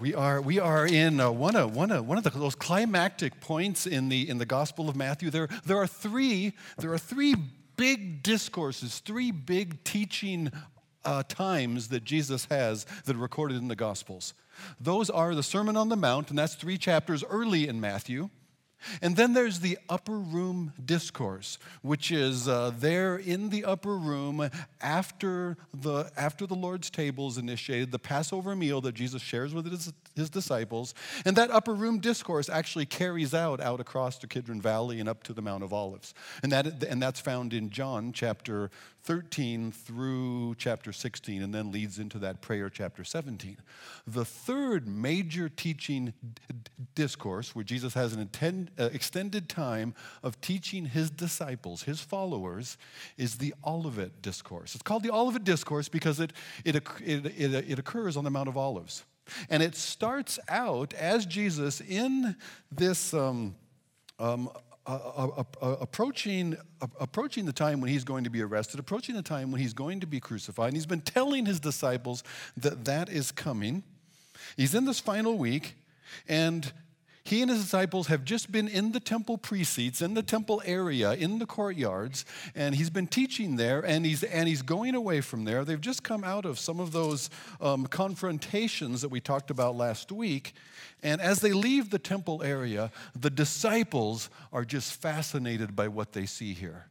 we are we are in uh, one of one of one of the, those climactic points in the in the Gospel of Matthew. There there are three there are three big discourses, three big teaching uh, times that Jesus has that are recorded in the Gospels. Those are the Sermon on the Mount, and that's three chapters early in Matthew. And then there's the upper room discourse, which is uh, there in the upper room after the, after the Lord's table is initiated, the Passover meal that Jesus shares with his, his disciples. And that upper room discourse actually carries out out across the Kidron Valley and up to the Mount of Olives. And, that, and that's found in John chapter 13 through chapter 16, and then leads into that prayer, chapter 17. The third major teaching discourse, where Jesus has an uh, extended time of teaching his disciples, his followers, is the Olivet Discourse. It's called the Olivet Discourse because it, it, it, it, it occurs on the Mount of Olives. And it starts out as Jesus in this. Um, um, approaching, approaching the time when he's going to be arrested, approaching the time when he's going to be crucified. And he's been telling his disciples that that is coming. He's in this final week, and he and his disciples have just been in the temple precincts, in the temple area, in the courtyards, and he's been teaching there, and he's, and he's going away from there. They've just come out of some of those um, confrontations that we talked about last week. And as they leave the temple area, the disciples are just fascinated by what they see here.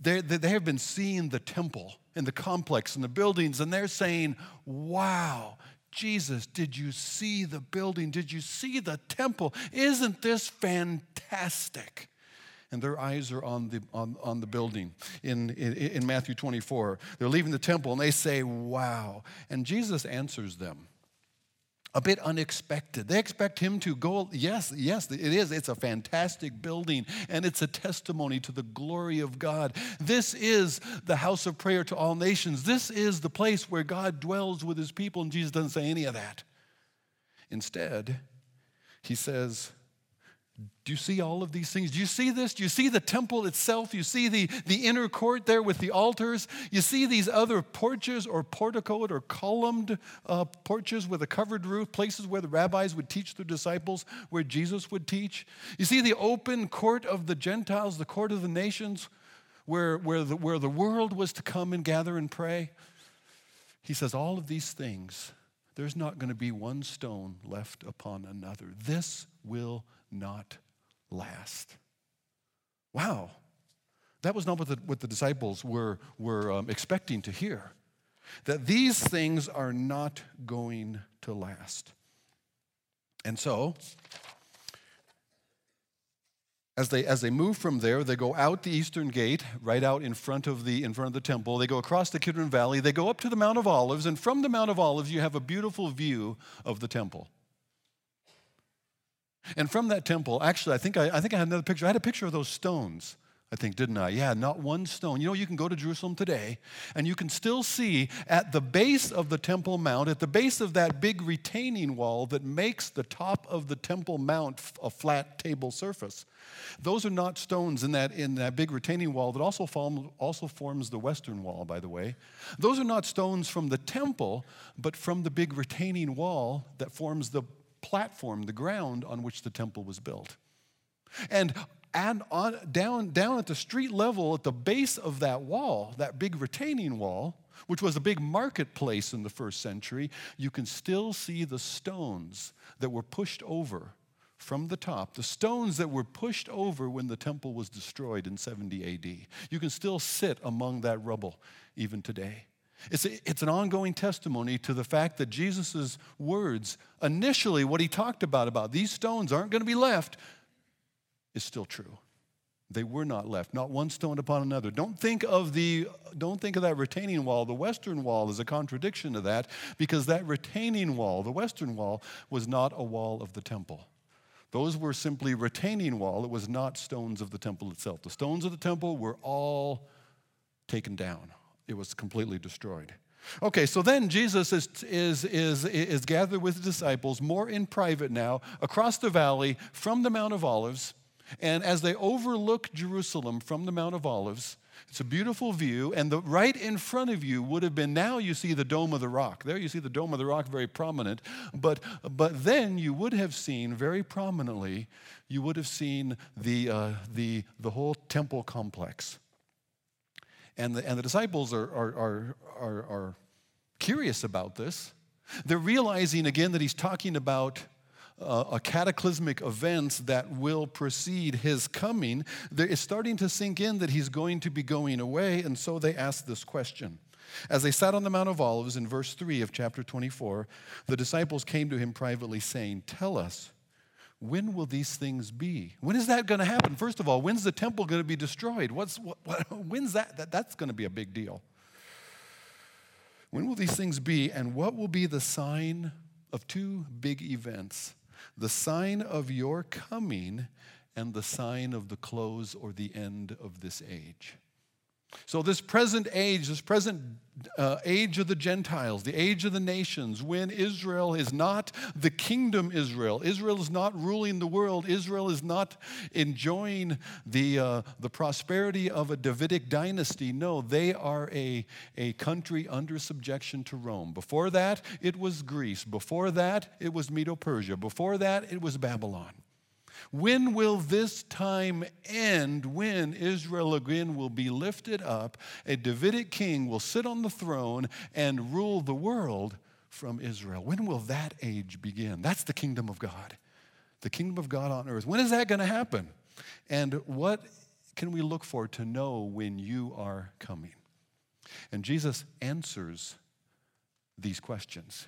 They, they have been seeing the temple and the complex and the buildings, and they're saying, Wow, Jesus, did you see the building? Did you see the temple? Isn't this fantastic? And their eyes are on the, on, on the building in, in, in Matthew 24. They're leaving the temple and they say, Wow. And Jesus answers them a bit unexpected. They expect him to go, yes, yes, it is. It's a fantastic building and it's a testimony to the glory of God. This is the house of prayer to all nations. This is the place where God dwells with his people, and Jesus doesn't say any of that. Instead, he says, do you see all of these things? Do you see this? Do you see the temple itself? You see the, the inner court there with the altars? You see these other porches or porticoed or columned uh, porches with a covered roof, places where the rabbis would teach their disciples, where Jesus would teach? You see the open court of the Gentiles, the court of the nations, where, where, the, where the world was to come and gather and pray? He says, all of these things, there's not going to be one stone left upon another. This will not last. Wow. That was not what the, what the disciples were, were um, expecting to hear. That these things are not going to last. And so, as they, as they move from there, they go out the eastern gate, right out in front of the, in front of the temple. They go across the Kidron Valley. They go up to the Mount of Olives, and from the Mount of Olives, you have a beautiful view of the temple. And from that temple, actually, I think I, I think I had another picture. I had a picture of those stones. I think, didn't I? Yeah, not one stone. You know, you can go to Jerusalem today and you can still see at the base of the Temple Mount, at the base of that big retaining wall that makes the top of the Temple Mount a flat table surface. Those are not stones in that, in that big retaining wall that also, form, also forms the western wall, by the way. Those are not stones from the temple, but from the big retaining wall that forms the platform, the ground on which the temple was built. And and on, down, down at the street level, at the base of that wall, that big retaining wall, which was a big marketplace in the first century, you can still see the stones that were pushed over from the top, the stones that were pushed over when the temple was destroyed in 70 AD. You can still sit among that rubble even today. It's, a, it's an ongoing testimony to the fact that Jesus' words, initially, what he talked about, about these stones aren't going to be left, is still true. They were not left, not one stone upon another. Don't think of the don't think of that retaining wall. The western wall is a contradiction to that because that retaining wall, the western wall, was not a wall of the temple. Those were simply retaining wall. It was not stones of the temple itself. The stones of the temple were all taken down it was completely destroyed. Okay, so then Jesus is, is, is, is gathered with the disciples more in private now across the valley from the Mount of Olives. And as they overlook Jerusalem from the Mount of Olives, It's a beautiful view, and the, right in front of you would have been now you see the Dome of the Rock. There you see the Dome of the Rock very prominent, but, but then you would have seen very prominently, you would have seen the, uh, the, the whole temple complex. And the, and the disciples are, are, are, are, are curious about this. They're realizing again that he's talking about uh, a cataclysmic events that will precede his coming, is starting to sink in that he's going to be going away, and so they ask this question. As they sat on the Mount of Olives in verse 3 of chapter 24, the disciples came to him privately, saying, Tell us, when will these things be? When is that going to happen? First of all, when's the temple going to be destroyed? What's, what, what, when's that? that? That's going to be a big deal. When will these things be, and what will be the sign of two big events the sign of your coming and the sign of the close or the end of this age. So, this present age, this present uh, age of the Gentiles, the age of the nations, when Israel is not the kingdom Israel, Israel is not ruling the world, Israel is not enjoying the, uh, the prosperity of a Davidic dynasty. No, they are a, a country under subjection to Rome. Before that, it was Greece. Before that, it was Medo Persia. Before that, it was Babylon. When will this time end? When Israel again will be lifted up, a Davidic king will sit on the throne and rule the world from Israel. When will that age begin? That's the kingdom of God. The kingdom of God on earth. When is that going to happen? And what can we look for to know when you are coming? And Jesus answers these questions.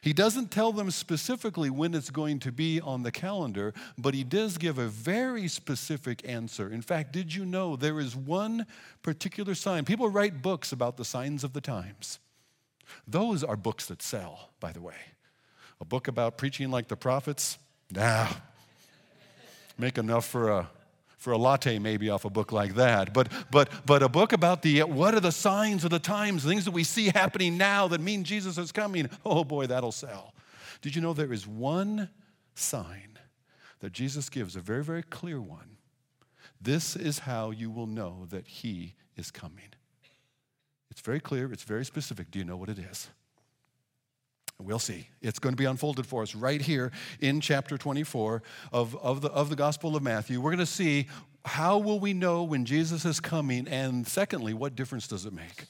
He doesn't tell them specifically when it's going to be on the calendar, but he does give a very specific answer. In fact, did you know there is one particular sign? People write books about the signs of the times. Those are books that sell, by the way. A book about preaching like the prophets? Nah. Make enough for a for a latte maybe off a book like that but but but a book about the what are the signs of the times things that we see happening now that mean jesus is coming. Oh boy that'll sell. Did you know there is one sign that jesus gives a very very clear one? This is how you will know that he is coming. It's very clear it's very specific. Do you know what it is We'll see. It's going to be unfolded for us right here in chapter 24 of, of, the, of the Gospel of Matthew. We're going to see how will we know when Jesus is coming, and secondly, what difference does it make?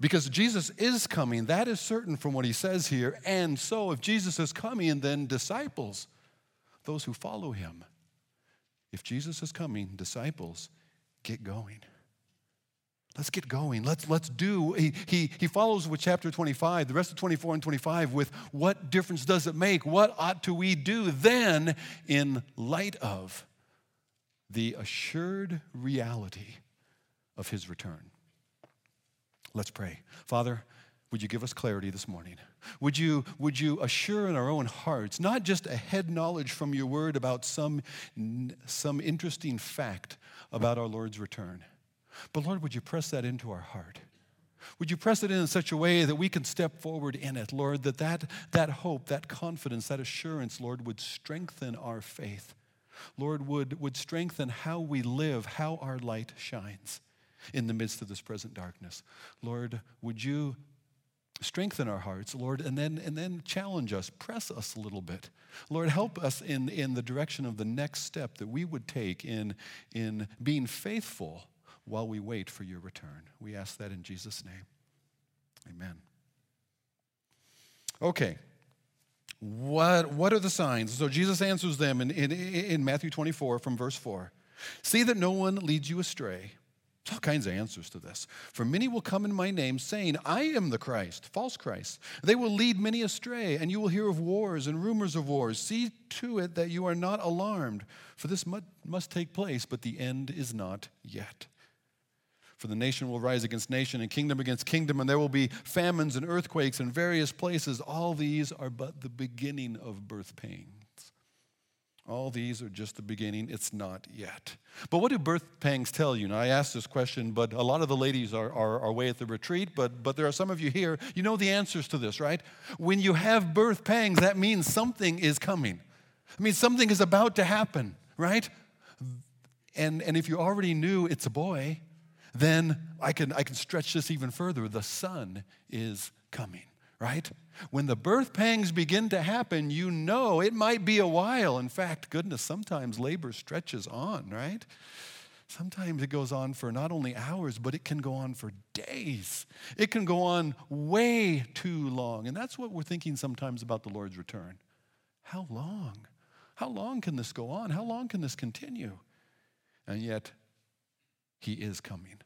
Because Jesus is coming, that is certain from what he says here. And so, if Jesus is coming, then disciples, those who follow him, if Jesus is coming, disciples, get going. Let's get going. Let's, let's do. He, he, he follows with chapter 25, the rest of 24 and 25, with what difference does it make? What ought to we do then in light of the assured reality of his return? Let's pray. Father, would you give us clarity this morning? Would you, would you assure in our own hearts, not just a head knowledge from your word about some, some interesting fact about our Lord's return? But Lord, would you press that into our heart? Would you press it in, in such a way that we can step forward in it, Lord, that, that that hope, that confidence, that assurance, Lord, would strengthen our faith. Lord, would, would strengthen how we live, how our light shines in the midst of this present darkness. Lord, would you strengthen our hearts, Lord, and then, and then challenge us, press us a little bit. Lord, help us in, in the direction of the next step that we would take in, in being faithful while we wait for your return. We ask that in Jesus' name. Amen. Okay. What, what are the signs? So Jesus answers them in, in, in Matthew 24 from verse 4. See that no one leads you astray. There's all kinds of answers to this. For many will come in my name, saying, I am the Christ, false Christ. They will lead many astray, and you will hear of wars and rumors of wars. See to it that you are not alarmed, for this must take place, but the end is not yet. For the nation will rise against nation and kingdom against kingdom, and there will be famines and earthquakes in various places. All these are but the beginning of birth pains. All these are just the beginning. It's not yet. But what do birth pangs tell you? Now, I asked this question, but a lot of the ladies are, are, are away at the retreat, but, but there are some of you here. You know the answers to this, right? When you have birth pangs, that means something is coming. I mean, something is about to happen, right? And, and if you already knew it's a boy, then I can, I can stretch this even further. The Son is coming, right? When the birth pangs begin to happen, you know it might be a while. In fact, goodness, sometimes labor stretches on, right? Sometimes it goes on for not only hours, but it can go on for days. It can go on way too long. And that's what we're thinking sometimes about the Lord's return. How long? How long can this go on? How long can this continue? And yet, He is coming.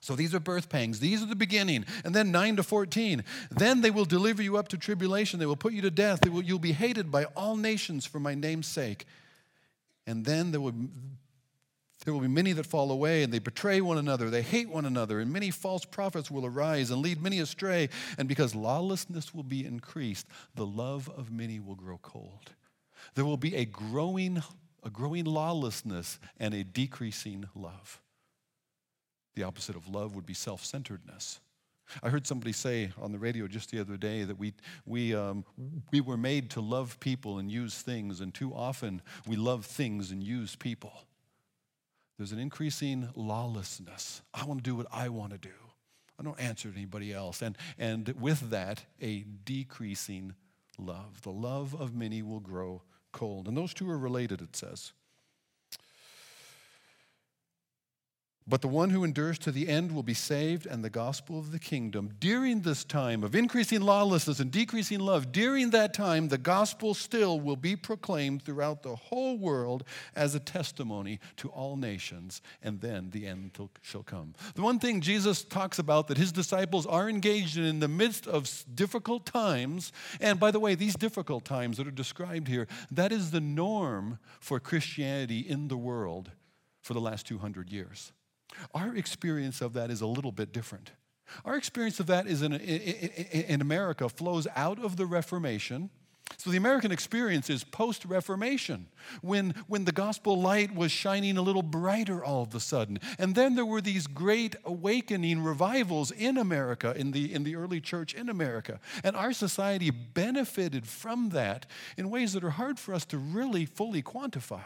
So these are birth pangs. These are the beginning. And then 9 to 14. Then they will deliver you up to tribulation. They will put you to death. Will, you'll be hated by all nations for my name's sake. And then there will there will be many that fall away, and they betray one another. They hate one another, and many false prophets will arise and lead many astray. And because lawlessness will be increased, the love of many will grow cold. There will be a growing, a growing lawlessness and a decreasing love. The opposite of love would be self centeredness. I heard somebody say on the radio just the other day that we, we, um, we were made to love people and use things, and too often we love things and use people. There's an increasing lawlessness. I want to do what I want to do. I don't answer to anybody else. And, and with that, a decreasing love. The love of many will grow cold. And those two are related, it says. But the one who endures to the end will be saved, and the gospel of the kingdom. During this time of increasing lawlessness and decreasing love, during that time, the gospel still will be proclaimed throughout the whole world as a testimony to all nations, and then the end shall come. The one thing Jesus talks about that his disciples are engaged in in the midst of difficult times, and by the way, these difficult times that are described here, that is the norm for Christianity in the world for the last 200 years. Our experience of that is a little bit different. Our experience of that is in, in, America flows out of the Reformation. So the American experience is post Reformation, when, when the gospel light was shining a little brighter all of a sudden. And then there were these great awakening revivals in America, in the, in the early church in America. And our society benefited from that in ways that are hard for us to really fully quantify.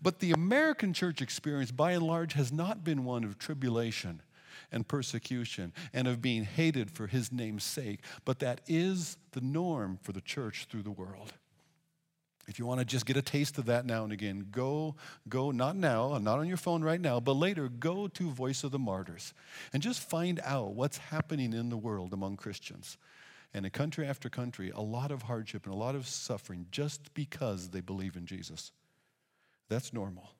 But the American church experience, by and large, has not been one of tribulation and persecution and of being hated for his name's sake, but that is the norm for the church through the world. If you want to just get a taste of that now and again, go, go, not now, not on your phone right now, but later, go to Voice of the Martyrs and just find out what's happening in the world among Christians. And in country after country, a lot of hardship and a lot of suffering just because they believe in Jesus. That's normal.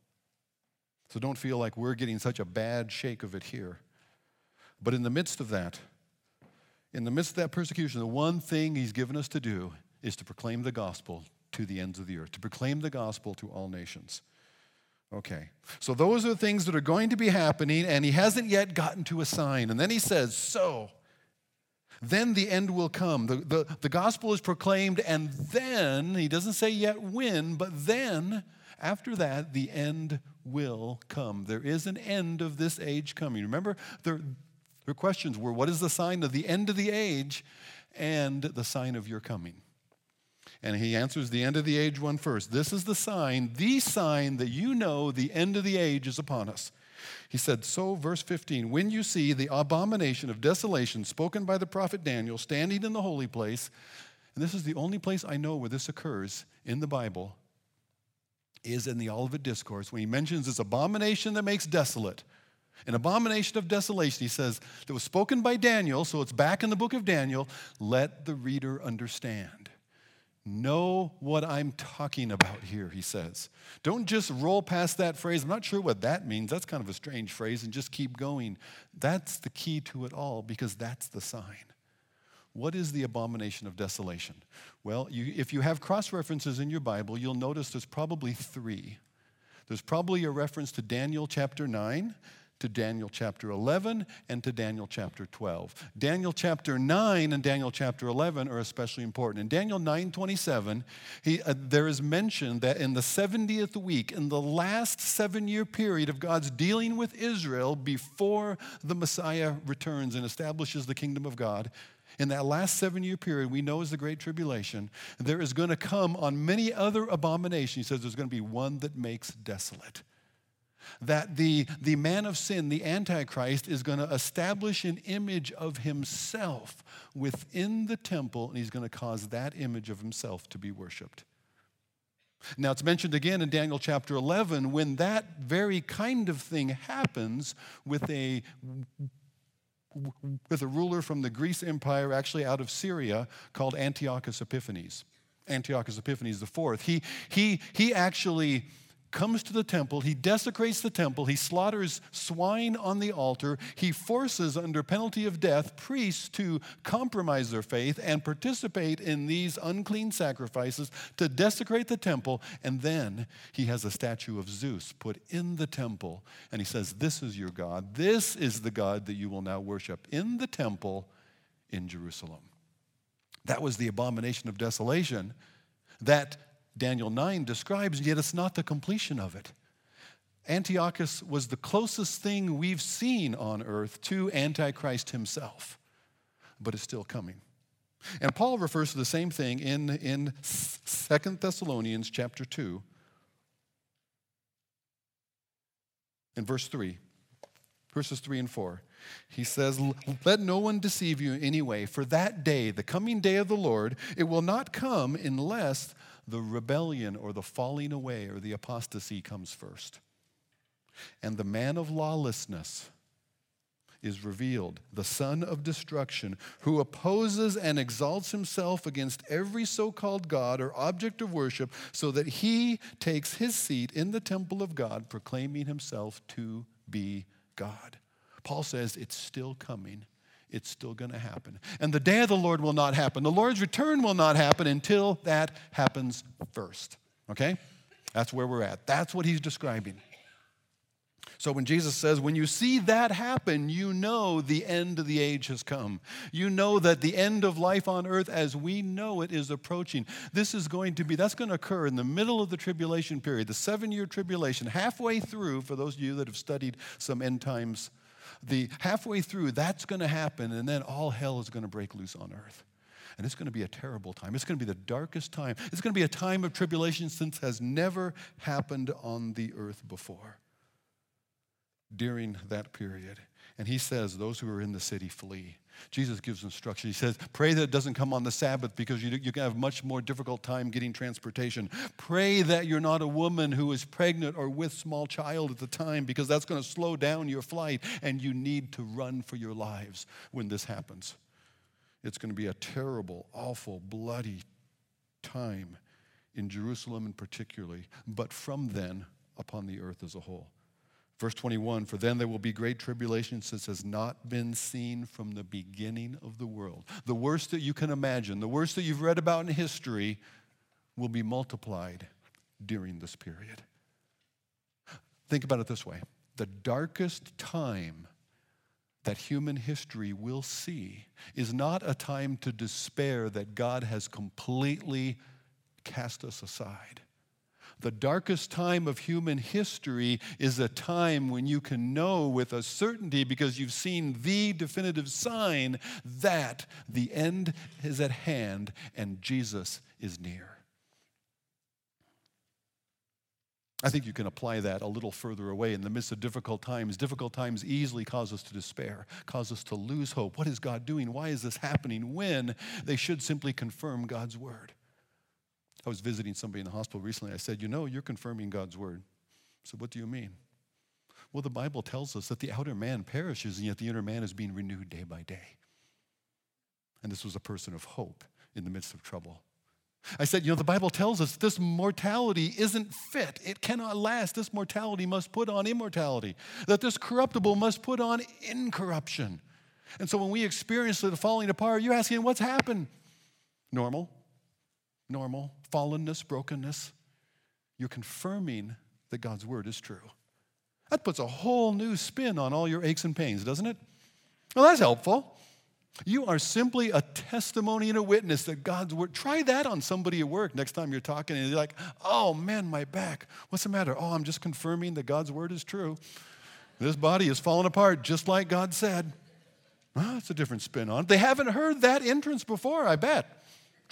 So don't feel like we're getting such a bad shake of it here. But in the midst of that, in the midst of that persecution, the one thing he's given us to do is to proclaim the gospel to the ends of the earth, to proclaim the gospel to all nations. Okay, so those are the things that are going to be happening, and he hasn't yet gotten to a sign. And then he says, So, then the end will come. The, the, the gospel is proclaimed, and then, he doesn't say yet when, but then after that, the end will come. There is an end of this age coming. Remember, their, their questions were what is the sign of the end of the age and the sign of your coming? And he answers the end of the age one first. This is the sign, the sign that you know the end of the age is upon us. He said, So, verse 15, when you see the abomination of desolation spoken by the prophet Daniel standing in the holy place, and this is the only place I know where this occurs in the Bible, is in the Olivet Discourse when he mentions this abomination that makes desolate. An abomination of desolation, he says, that was spoken by Daniel, so it's back in the book of Daniel. Let the reader understand. Know what I'm talking about here, he says. Don't just roll past that phrase. I'm not sure what that means. That's kind of a strange phrase, and just keep going. That's the key to it all because that's the sign. What is the abomination of desolation? Well, you, if you have cross references in your Bible, you'll notice there's probably three. There's probably a reference to Daniel chapter 9, to Daniel chapter 11, and to Daniel chapter 12. Daniel chapter 9 and Daniel chapter 11 are especially important. In Daniel 9 27, he, uh, there is mention that in the 70th week, in the last seven year period of God's dealing with Israel before the Messiah returns and establishes the kingdom of God, in that last seven year period, we know is the Great Tribulation, there is going to come on many other abominations. He says there's going to be one that makes desolate. That the, the man of sin, the Antichrist, is going to establish an image of himself within the temple, and he's going to cause that image of himself to be worshiped. Now, it's mentioned again in Daniel chapter 11 when that very kind of thing happens with a with a ruler from the Greece Empire, actually out of Syria, called Antiochus Epiphanes. Antiochus Epiphanes IV. He, he, he actually comes to the temple, he desecrates the temple, he slaughters swine on the altar, he forces, under penalty of death, priests to compromise their faith and participate in these unclean sacrifices to desecrate the temple, and then he has a statue of Zeus put in the temple, and he says, This is your God, this is the God that you will now worship in the temple in Jerusalem. That was the abomination of desolation that Daniel 9 describes, yet it's not the completion of it. Antiochus was the closest thing we've seen on earth to Antichrist himself, but it's still coming. And Paul refers to the same thing in, in 2 Thessalonians chapter 2, in verse 3, verses 3 and 4. He says, Let no one deceive you in any way, for that day, the coming day of the Lord, it will not come unless the rebellion or the falling away or the apostasy comes first. And the man of lawlessness is revealed, the son of destruction, who opposes and exalts himself against every so called God or object of worship, so that he takes his seat in the temple of God, proclaiming himself to be God. Paul says it's still coming it's still going to happen. And the day of the Lord will not happen. The Lord's return will not happen until that happens first. Okay? That's where we're at. That's what he's describing. So when Jesus says, when you see that happen, you know the end of the age has come. You know that the end of life on earth as we know it is approaching. This is going to be, that's going to occur in the middle of the tribulation period, the seven year tribulation, halfway through, for those of you that have studied some end times the halfway through, that's going to happen, and then all hell is going to break loose on earth. And it's going to be a terrible time. It's going to be the darkest time. It's going to be a time of tribulation since has never happened on the earth before during that period. And he says, Those who are in the city flee. Jesus gives instruction. He says, Pray that it doesn't come on the Sabbath because you, you can have much more difficult time getting transportation. Pray that you're not a woman who is pregnant or with small child at the time because that's going to slow down your flight and you need to run for your lives when this happens. It's going to be a terrible, awful, bloody time in Jerusalem in particularly, but from then upon the earth as a whole. Verse 21 For then there will be great tribulation, since has not been seen from the beginning of the world. The worst that you can imagine, the worst that you've read about in history, will be multiplied during this period. Think about it this way the darkest time that human history will see is not a time to despair that God has completely cast us aside. The darkest time of human history is a time when you can know with a certainty, because you've seen the definitive sign, that the end is at hand and Jesus is near. I think you can apply that a little further away in the midst of difficult times. Difficult times easily cause us to despair, cause us to lose hope. What is God doing? Why is this happening? When they should simply confirm God's word. I was visiting somebody in the hospital recently. I said, You know, you're confirming God's word. Said, What do you mean? Well, the Bible tells us that the outer man perishes, and yet the inner man is being renewed day by day. And this was a person of hope in the midst of trouble. I said, You know, the Bible tells us this mortality isn't fit. It cannot last. This mortality must put on immortality, that this corruptible must put on incorruption. And so when we experience the falling apart, you're asking, What's happened? Normal normal, fallenness, brokenness, you're confirming that God's word is true. That puts a whole new spin on all your aches and pains, doesn't it? Well, that's helpful. You are simply a testimony and a witness that God's word. Try that on somebody at work next time you're talking and you're like, oh man, my back. What's the matter? Oh, I'm just confirming that God's word is true. This body is falling apart just like God said. Well, that's a different spin on it. They haven't heard that entrance before, I bet.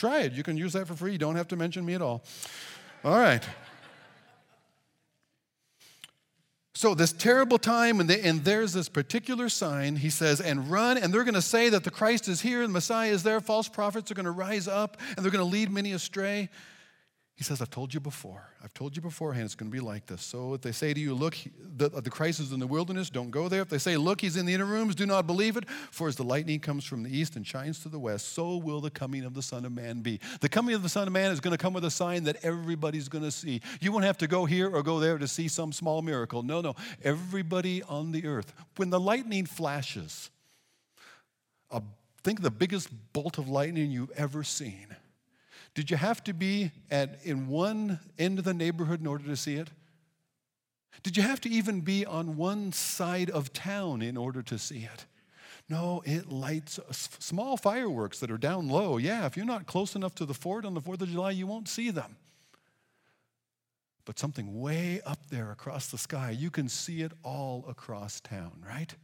Try it. You can use that for free. You don't have to mention me at all. All right. So, this terrible time, and, they, and, there's this particular sign, he says, and run, and they're going to say that the Christ is here, the Messiah is there. False prophets are going to rise up, and they're going to lead many astray. He says, I've told you before. I've told you beforehand it's going to be like this. So if they say to you, Look, the, the Christ is in the wilderness, don't go there. If they say, Look, he's in the inner rooms, do not believe it. For as the lightning comes from the east and shines to the west, so will the coming of the Son of Man be. The coming of the Son of Man is going to come with a sign that everybody's going to see. You won't have to go here or go there to see some small miracle. No, no. Everybody on the earth. When the lightning flashes, a, think the biggest bolt of lightning you've ever seen did you have to be at, in one end of the neighborhood in order to see it? Did you have to even be on one side of town in order to see it? No, it lights uh, small fireworks that are down low. Yeah, if you're not close enough to the fort on the 4th of July, you won't see them. But something way up there across the sky, you can see it all across town, right?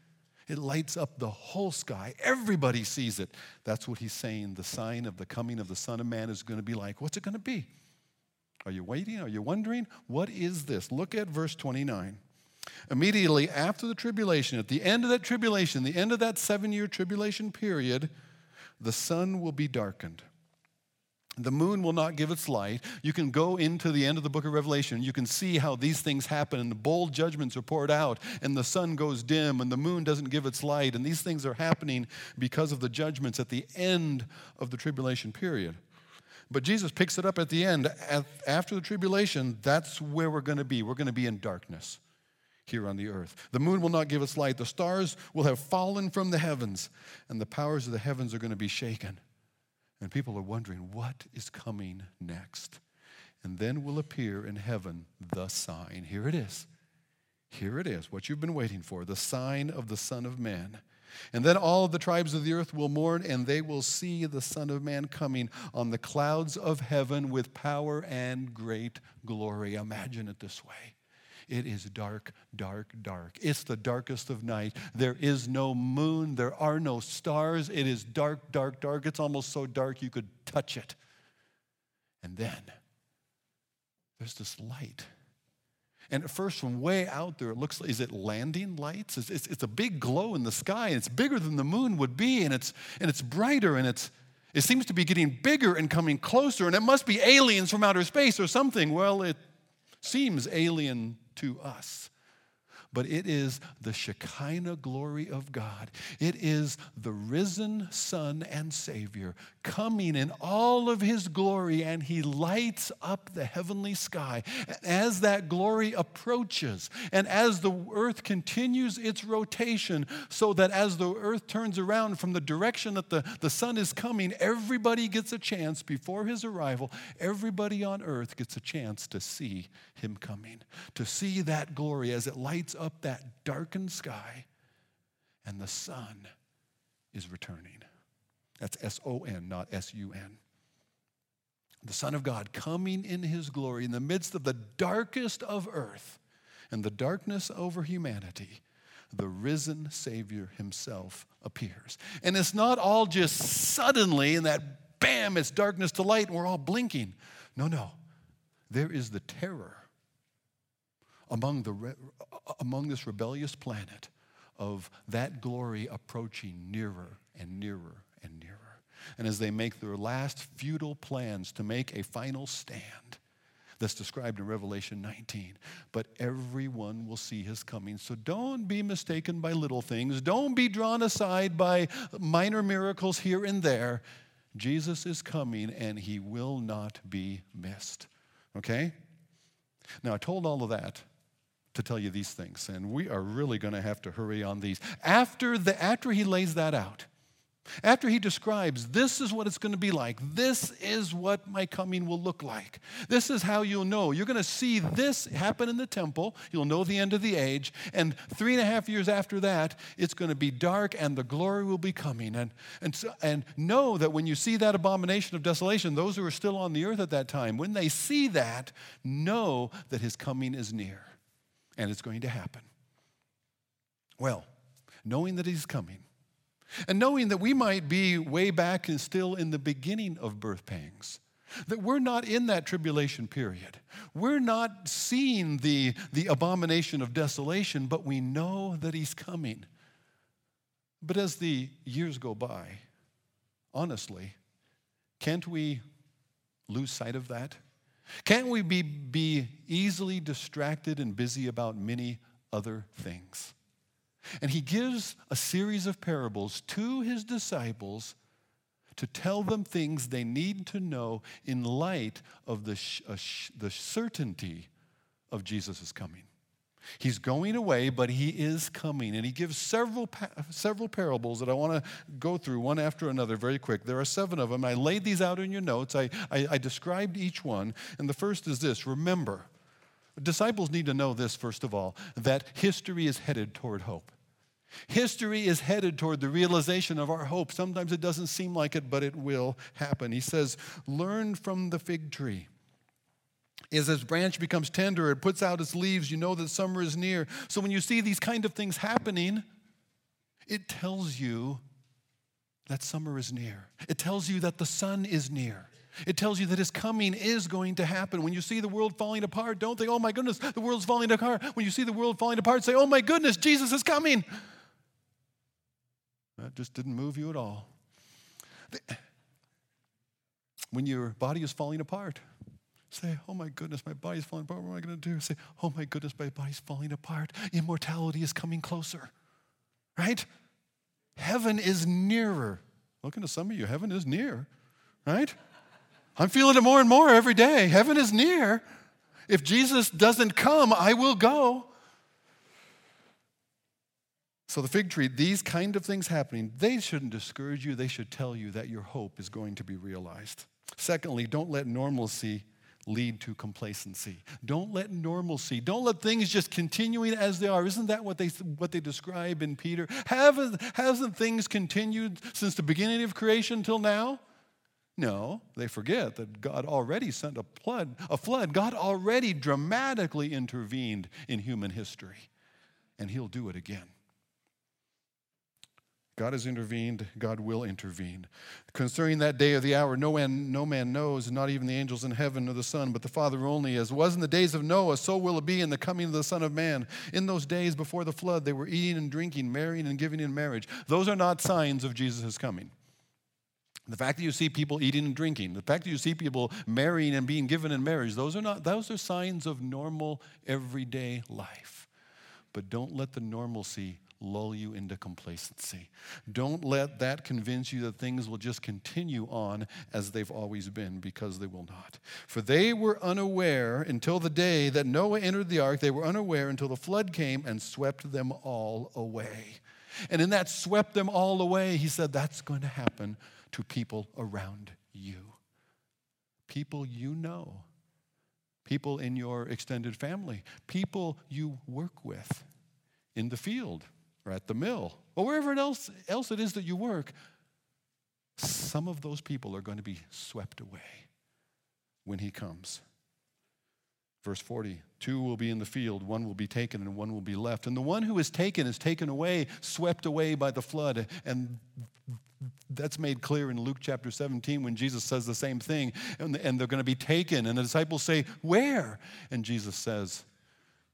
It lights up the whole sky. Everybody sees it. That's what he's saying. The sign of the coming of the Son of Man is going to be like. What's it going to be? Are you waiting? Are you wondering? What is this? Look at verse 29. Immediately after the tribulation, at the end of that tribulation, the end of that seven year tribulation period, the sun will be darkened the moon will not give its light. You can go into the end of the book of Revelation. You can see how these things happen, and the bowl judgments are poured out, and the sun goes dim, and the moon doesn't give its light. And these things are happening because of the judgments at the end of the tribulation period. But Jesus picks it up at the end. After the tribulation, that's where we're going to be. We're going to be in darkness here on the earth. The moon will not give its light. The stars will have fallen from the heavens, and the powers of the heavens are going to be shaken. And people are wondering, what is coming next? And then will appear in heaven the sign. Here it is. Here it is, what you've been waiting for the sign of the Son of Man. And then all of the tribes of the earth will mourn, and they will see the Son of Man coming on the clouds of heaven with power and great glory. Imagine it this way it is dark, dark, dark. It's the darkest of night. There is no moon. There are no stars. It is dark, dark, dark. It's almost so dark you could touch it. And then there's this light. And at first, from way out there, it looks like, is it landing lights? It's, it's, it's, a big glow in the sky, and it's bigger than the moon would be, and it's, and it's brighter, and it's, it seems to be getting bigger and coming closer, and it must be aliens from outer space or something. Well, it seems alien to us but it is the Shekinah glory of God. It is the risen Son and Savior coming in all of his glory, and he lights up the heavenly sky. As that glory approaches, and as the earth continues its rotation, so that as the earth turns around from the direction that the, the sun is coming, everybody gets a chance before his arrival. Everybody on earth gets a chance to see him coming, to see that glory as it lights up up that darkened sky, and the sun is returning. That's S O N, not S U N. The Son of God coming in his glory in the midst of the darkest of earth and the darkness over humanity. The risen Savior himself appears. And it's not all just suddenly in that bam, it's darkness to light and we're all blinking. No, no. There is the terror among, the, among this rebellious planet of that glory approaching nearer and nearer and nearer. And as they make their last futile plans to make a final stand, that's described in Revelation 19. But everyone will see his coming. So don't be mistaken by little things. Don't be drawn aside by minor miracles here and there. Jesus is coming and he will not be missed. Okay? Now, I told all of that to tell you these things, and we are really going to have to hurry on these. After, the, after he lays that out, after he describes, this is what it's going to be like, this is what my coming will look like, this is how you'll know. You're going to see this happen in the temple, you'll know the end of the age, and three and a half years after that, it's going to be dark and the glory will be coming. And, and, so, and know that when you see that abomination of desolation, those who are still on the earth at that time, when they see that, know that his coming is near and it's going to happen. Well, knowing that he's coming, and knowing that we might be way back and still in the beginning of birth pangs, that we're not in that tribulation period. we're not seeing the, the abomination of desolation, but we know that he's coming. But as the years go by, honestly, can't we lose sight of that? Can't we be, be easily distracted and busy about many other things? And he gives a series of parables to his disciples to tell them things they need to know in light of the, sh- sh- the certainty of Jesus' coming. He's going away, but he is coming. And he gives several, several parables that I want to go through one after another very quick. There are seven of them. I laid these out in your notes. I, I, I described each one. And the first is this remember, disciples need to know this, first of all, that history is headed toward hope. History is headed toward the realization of our hope. Sometimes it doesn't seem like it, but it will happen. He says, Learn from the fig tree. As its branch becomes tender, it puts out its leaves, you know that summer is near. So when you see these kind of things happening, it tells you that summer is near. It tells you that the sun is near. It tells you that his coming is going to happen. When you see the world falling apart, don't think, oh my goodness, the world's falling apart. When you see the world falling apart, say, oh my goodness, Jesus is coming. That just didn't move you at all. When your body is falling apart, say, Oh my goodness, my body's falling apart. What am I going to do? Say, Oh my goodness, my body's falling apart. Immortality is coming closer, right? Heaven is nearer. Looking to some of you, heaven is near, right? I'm feeling it more and more every day. Heaven is near. If Jesus doesn't come, I will go. So, the fig tree, these kind of things happening, they shouldn't discourage you. They should tell you that your hope is going to be realized. Secondly, don't let normalcy lead to complacency. Don't let normalcy, don't let things just continuing as they are. Isn't that what they, what they describe in Peter? Haven't, hasn't things continued since the beginning of creation till now? No, they forget that God already sent a flood, a flood. God already dramatically intervened in human history, and He'll do it again. God has intervened, God will intervene. Concerning that day or the hour, no man, no man knows, not even the angels in heaven nor the Son, but the Father only. As was in the days of Noah, so will it be in the coming of the Son of Man. In those days before the flood, they were eating and drinking, marrying and giving in marriage. Those are not signs of Jesus' coming. The fact that you see people eating and drinking, the fact that you see people marrying and being given in marriage, those are not those are signs of normal everyday life. But don't let the normalcy lull you into complacency. Don't let that convince you that things will just continue on as they've always been, because they will not. For they were unaware until the day that Noah entered the ark, they were unaware until the flood came and swept them all away. And in that swept them all away, he said, that's going to happen to people around you. People you know, people in your extended family, people you work with in the field or at the mill or wherever else, else it is that you work, some of those people are going to be swept away when he comes. Verse 40 Two will be in the field, one will be taken, and one will be left. And the one who is taken is taken away, swept away by the flood. And that's made clear in Luke chapter 17 when Jesus says the same thing. And, and they're going to be taken. And the disciples say, Where? And Jesus says,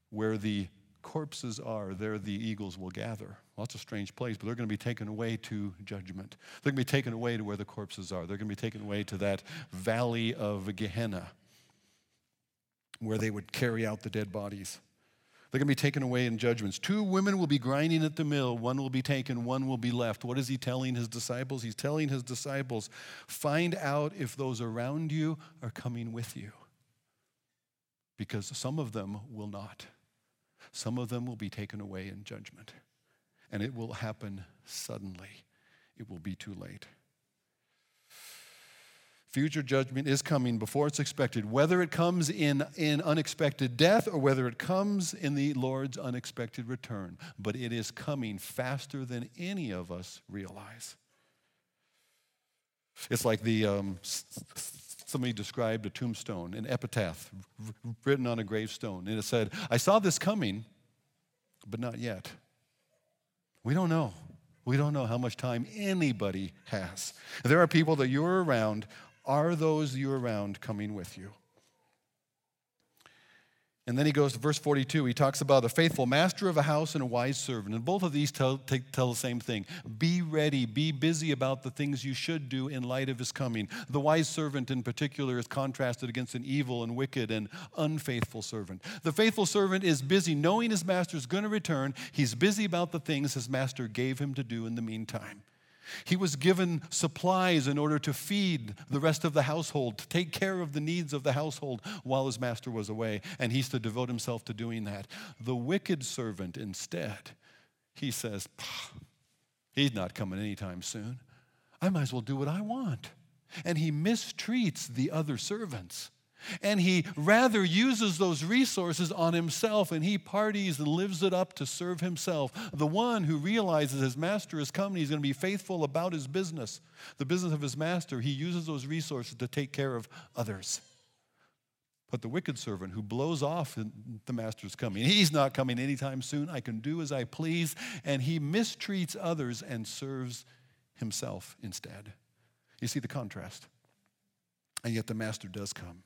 Where the corpses are, there the eagles will gather. Well, that's a strange place, but they're going to be taken away to judgment. They're going to be taken away to where the corpses are. They're going to be taken away to that valley of Gehenna where they would carry out the dead bodies. They're going to be taken away in judgments. Two women will be grinding at the mill. One will be taken, one will be left. What is he telling his disciples? He's telling his disciples find out if those around you are coming with you. Because some of them will not. Some of them will be taken away in judgment. And it will happen suddenly. It will be too late. Future judgment is coming before it's expected, whether it comes in, in unexpected death or whether it comes in the Lord's unexpected return. But it is coming faster than any of us realize. It's like the um, somebody described a tombstone, an epitaph written on a gravestone, and it said, "I saw this coming, but not yet." We don't know. We don't know how much time anybody has. There are people that you're around are those you're around coming with you? And then he goes to verse 42. He talks about a faithful master of a house and a wise servant. And both of these tell, tell, the same thing be ready, be busy about the things you should do in light of his coming. The wise servant, in particular, is contrasted against an evil and wicked and unfaithful servant. The faithful servant is busy knowing his master is going to return, he's busy about the things his master gave him to do in the meantime. He was given supplies in order to feed the rest of the household, to take care of the needs of the household while his master was away, and he's to devote himself to doing that. The wicked servant, instead, he says, He's not coming anytime soon. I might as well do what I want. And he mistreats the other servants. And he rather uses those resources on himself and he parties and lives it up to serve himself. The one who realizes his master is coming, he's going to be faithful about his business, the business of his master, he uses those resources to take care of others. But the wicked servant who blows off the master's coming, he's not coming anytime soon. I can do as I please. And he mistreats others and serves himself instead. You see the contrast. And yet the master does come.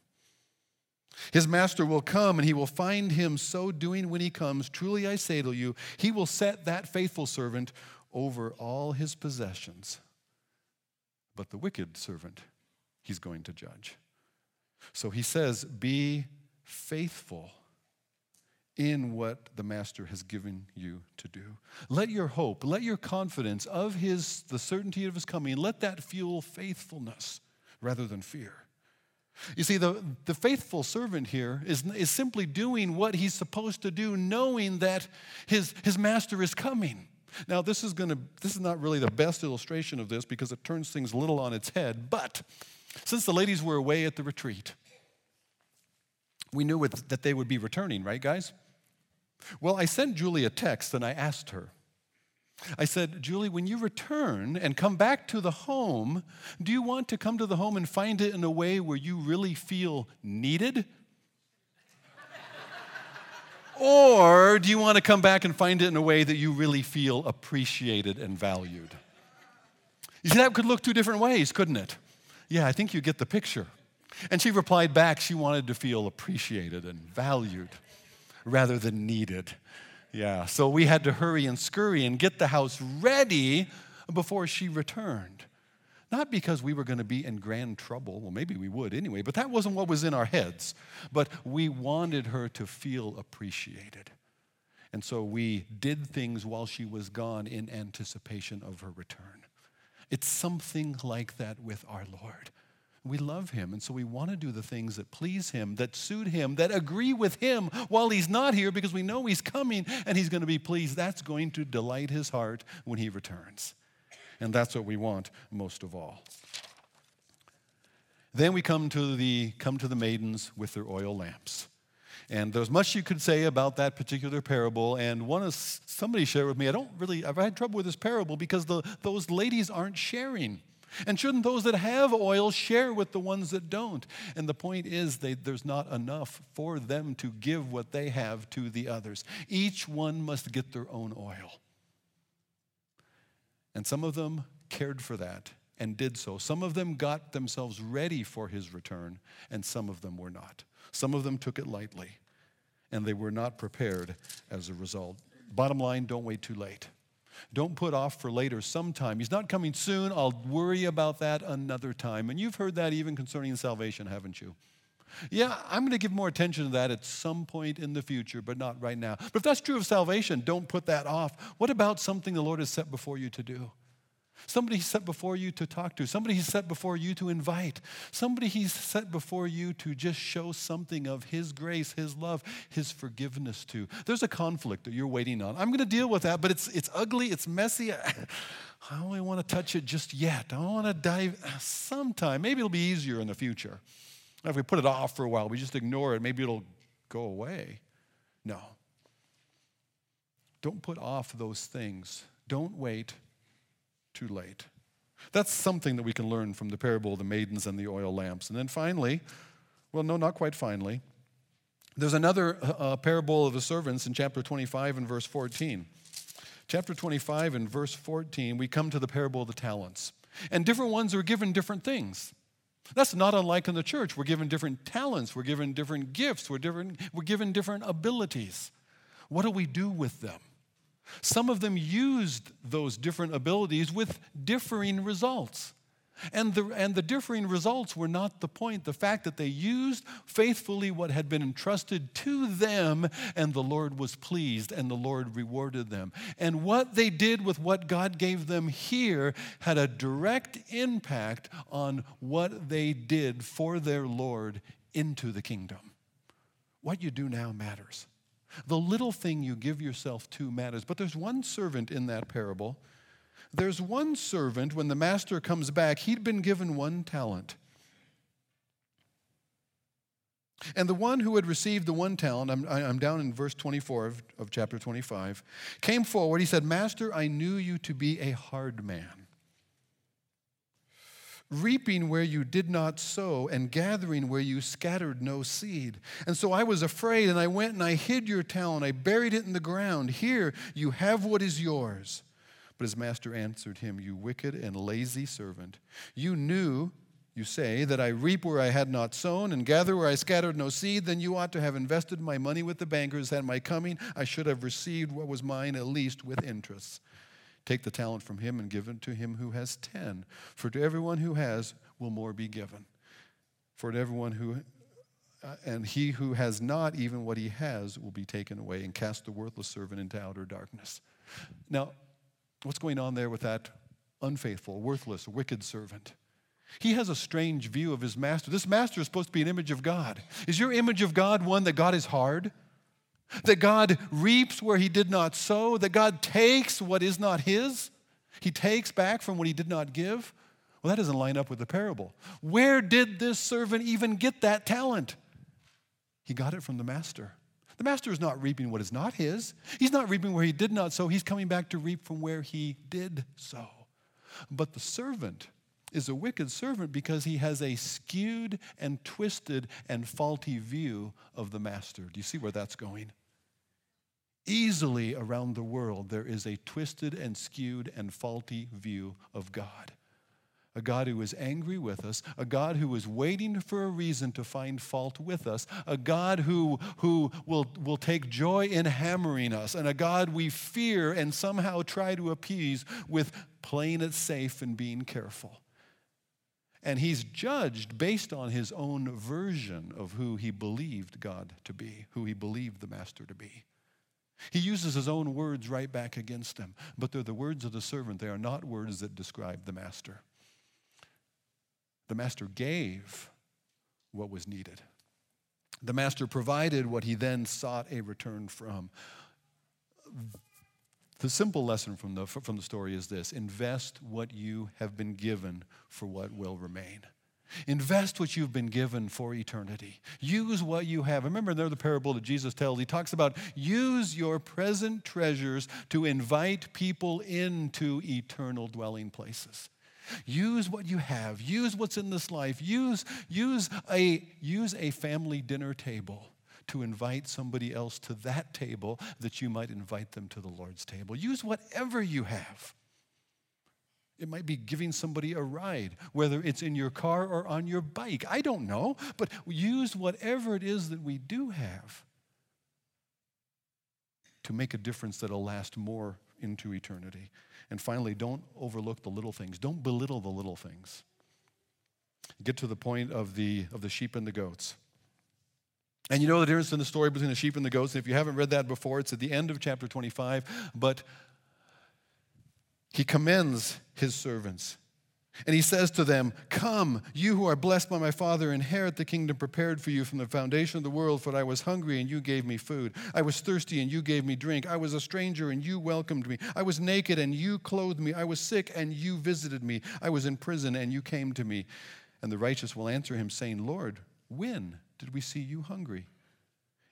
His master will come and he will find him so doing when he comes. Truly I say to you, he will set that faithful servant over all his possessions. But the wicked servant, he's going to judge. So he says, Be faithful in what the master has given you to do. Let your hope, let your confidence of his the certainty of his coming, let that fuel faithfulness rather than fear. You see, the, the faithful servant here is, is simply doing what he's supposed to do, knowing that his, his master is coming. Now, this is to this is not really the best illustration of this because it turns things a little on its head, but since the ladies were away at the retreat, we knew that they would be returning, right, guys? Well, I sent Julie a text and I asked her, I said, Julie, when you return and come back to the home, do you want to come to the home and find it in a way where you really feel needed? or do you want to come back and find it in a way that you really feel appreciated and valued? You see, that could look two different ways, couldn't it? Yeah, I think you get the picture. And she replied back she wanted to feel appreciated and valued rather than needed. Yeah, so we had to hurry and scurry and get the house ready before she returned. Not because we were going to be in grand trouble. Well, maybe we would anyway, but that wasn't what was in our heads. But we wanted her to feel appreciated. And so we did things while she was gone in anticipation of her return. It's something like that with our Lord. We love him, and so we want to do the things that please him, that suit him, that agree with him while he's not here because we know he's coming and he's going to be pleased. That's going to delight his heart when he returns. And that's what we want most of all. Then we come to the come to the maidens with their oil lamps. And there's much you could say about that particular parable. And one somebody shared with me, I don't really, I've had trouble with this parable because the, those ladies aren't sharing. And shouldn't those that have oil share with the ones that don't? And the point is, they, there's not enough for them to give what they have to the others. Each one must get their own oil. And some of them cared for that and did so. Some of them got themselves ready for his return, and some of them were not. Some of them took it lightly, and they were not prepared as a result. Bottom line don't wait too late. Don't put off for later sometime. He's not coming soon. I'll worry about that another time. And you've heard that even concerning salvation, haven't you? Yeah, I'm going to give more attention to that at some point in the future, but not right now. But if that's true of salvation, don't put that off. What about something the Lord has set before you to do? Somebody he's set before you to talk to. Somebody he's set before you to invite. Somebody he's set before you to just show something of his grace, his love, his forgiveness to. There's a conflict that you're waiting on. I'm going to deal with that, but it's, it's ugly, it's messy. I don't really want to touch it just yet. I want to dive sometime. Maybe it'll be easier in the future. If we put it off for a while, we just ignore it, maybe it'll go away. No. Don't put off those things. Don't wait too late. That's something that we can learn from the parable of the maidens and the oil lamps. And then finally, well, no, not quite finally, there's another uh, uh parable of the servants in chapter 25 and verse 14. Chapter 25 and verse 14, we come to the parable of the talents. And different ones are given different things. That's not unlike in the church. We're given different talents, we're given different gifts, we're, different, we're given different abilities. What do we do with them? Some of them used those different abilities with differing results. And the, and the differing results were not the point. The fact that they used faithfully what had been entrusted to them, and the Lord was pleased, and the Lord rewarded them. And what they did with what God gave them here had a direct impact on what they did for their Lord into the kingdom. What you do now matters. The little thing you give yourself to matters. But there's one servant in that parable there's one servant, when the master comes back, he'd been given one talent. And the one who had received the one talent, I'm, I'm down in verse 24 of, of chapter 25, came forward. He said, Master, I knew you to be a hard man, reaping where you did not sow, and gathering where you scattered no seed. And so I was afraid, and I went and I hid your talent. I buried it in the ground. Here, you have what is yours. But his master answered him, You wicked and lazy servant. You knew, you say, that I reap where I had not sown and gather where I scattered no seed. Then you ought to have invested my money with the bankers. At my coming, I should have received what was mine, at least with interest. Take the talent from him and give it to him who has ten. For to everyone who has will more be given. For to everyone who uh, and he who has not even what he has will be taken away and cast the worthless servant into outer darkness. Now, What's going on there with that unfaithful, worthless, wicked servant? He has a strange view of his master. This master is supposed to be an image of God. Is your image of God one that God is hard? That God reaps where he did not sow? That God takes what is not his? He takes back from what he did not give? Well, that doesn't line up with the parable. Where did this servant even get that talent? He got it from the master. The master is not reaping what is not his. He's not reaping where he did not sow. He's coming back to reap from where he did sow. But the servant is a wicked servant because he has a skewed and twisted and faulty view of the master. Do you see where that's going? Easily around the world, there is a twisted and skewed and faulty view of God a God who is angry with us, a God who is waiting for a reason to find fault with us, a God who, who will, will take joy in hammering us, and a God we fear and somehow try to appease with playing it safe and being careful. And he's judged based on his own version of who he believed God to be, who he believed the Master to be. He uses his own words right back against him, but they're the words of the servant. They are not words that describe the Master. The master gave what was needed. The master provided what he then sought a return from. The simple lesson from the, from the story is this invest what you have been given for what will remain. Invest what you've been given for eternity. Use what you have. Remember there the parable that Jesus tells. He talks about use your present treasures to invite people into eternal dwelling places. Use what you have. Use what's in this life. Use, use, a, use a family dinner table to invite somebody else to that table that you might invite them to the Lord's table. Use whatever you have. It might be giving somebody a ride, whether it's in your car or on your bike. I don't know, but use whatever it is that we do have to make a difference that'll last more into eternity. And finally, don't overlook the little things. Don't belittle the little things. Get to the point of the, of the sheep and the goats. And you know the difference in the story between the sheep and the goats. And if you haven't read that before, it's at the end of chapter 25. But he commends his servants and he says to them, Come, you who are blessed by my Father, inherit the kingdom prepared for you from the foundation of the world. For I was hungry, and you gave me food. I was thirsty, and you gave me drink. I was a stranger, and you welcomed me. I was naked, and you clothed me. I was sick, and you visited me. I was in prison, and you came to me. And the righteous will answer him, saying, Lord, when did we see you hungry?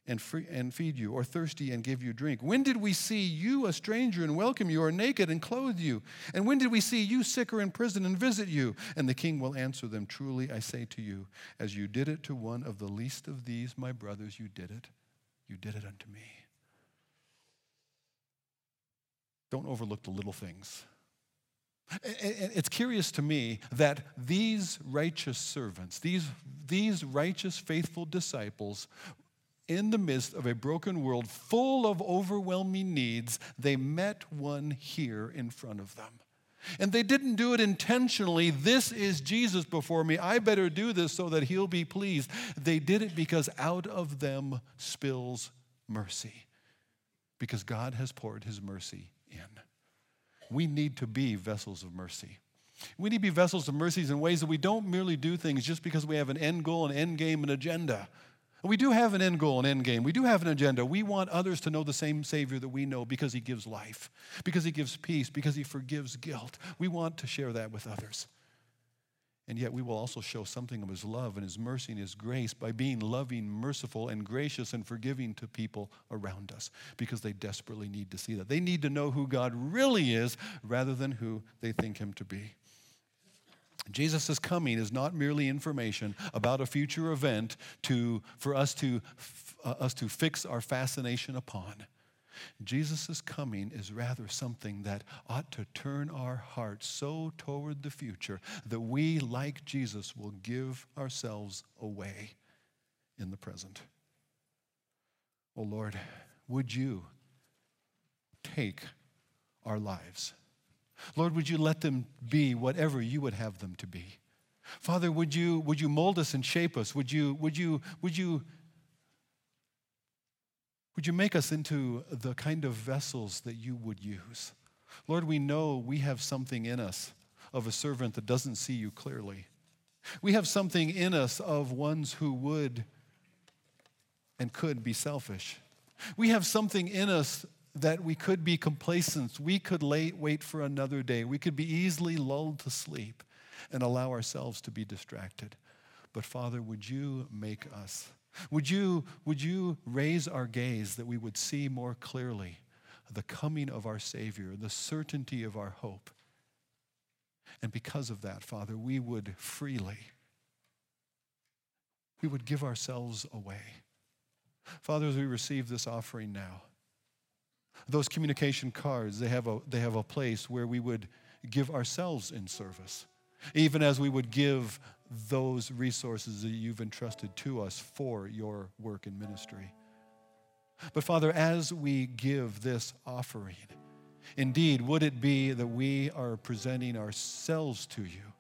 and, free, and feed you, or thirsty and give you drink? When did we see you a stranger and welcome you, or naked and clothe you? And when did we see you sick or in prison and visit you? And the king will answer them Truly I say to you, as you did it to one of the least of these, my brothers, you did it. You did it unto me. Don't overlook the little things. It's curious to me that these righteous servants, these, these righteous, faithful disciples, in the midst of a broken world full of overwhelming needs, they met one here in front of them. And they didn't do it intentionally. This is Jesus before me. I better do this so that he'll be pleased. They did it because out of them spills mercy, because God has poured his mercy in. We need to be vessels of mercy. We need to be vessels of mercies in ways that we don't merely do things just because we have an end goal, an end game, an agenda. We do have an end goal, an end game. We do have an agenda. We want others to know the same Savior that we know because He gives life, because He gives peace, because He forgives guilt. We want to share that with others. And yet, we will also show something of His love and His mercy and His grace by being loving, merciful, and gracious and forgiving to people around us because they desperately need to see that. They need to know who God really is rather than who they think Him to be. Jesus' coming is not merely information about a future event to, for us to, uh, us to fix our fascination upon. Jesus' coming is rather something that ought to turn our hearts so toward the future that we, like Jesus, will give ourselves away in the present. Oh Lord, would you take our lives? Lord, would you let them be whatever you would have them to be? Father, would you, would you mold us and shape us? Would you, would you, would you, would you make us into the kind of vessels that you would use? Lord, we know we have something in us of a servant that doesn't see you clearly. We have something in us of ones who would and could be selfish. We have something in us that we could be complacent. We could lay, wait for another day. We could be easily lulled to sleep and allow ourselves to be distracted. But Father, would you make us? Would you, would you raise our gaze that we would see more clearly the coming of our Savior, the certainty of our hope? And because of that, Father, we would freely, we would give ourselves away. Father, as we receive this offering now, those communication cards, they have a, they have a place where we would give ourselves in service, even as we would give those resources that you've entrusted to us for your work and ministry. But Father, as we give this offering, indeed, would it be that we are presenting ourselves to you,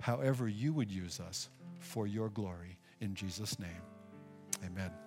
however you would use us for your glory, in Jesus' name. Amen.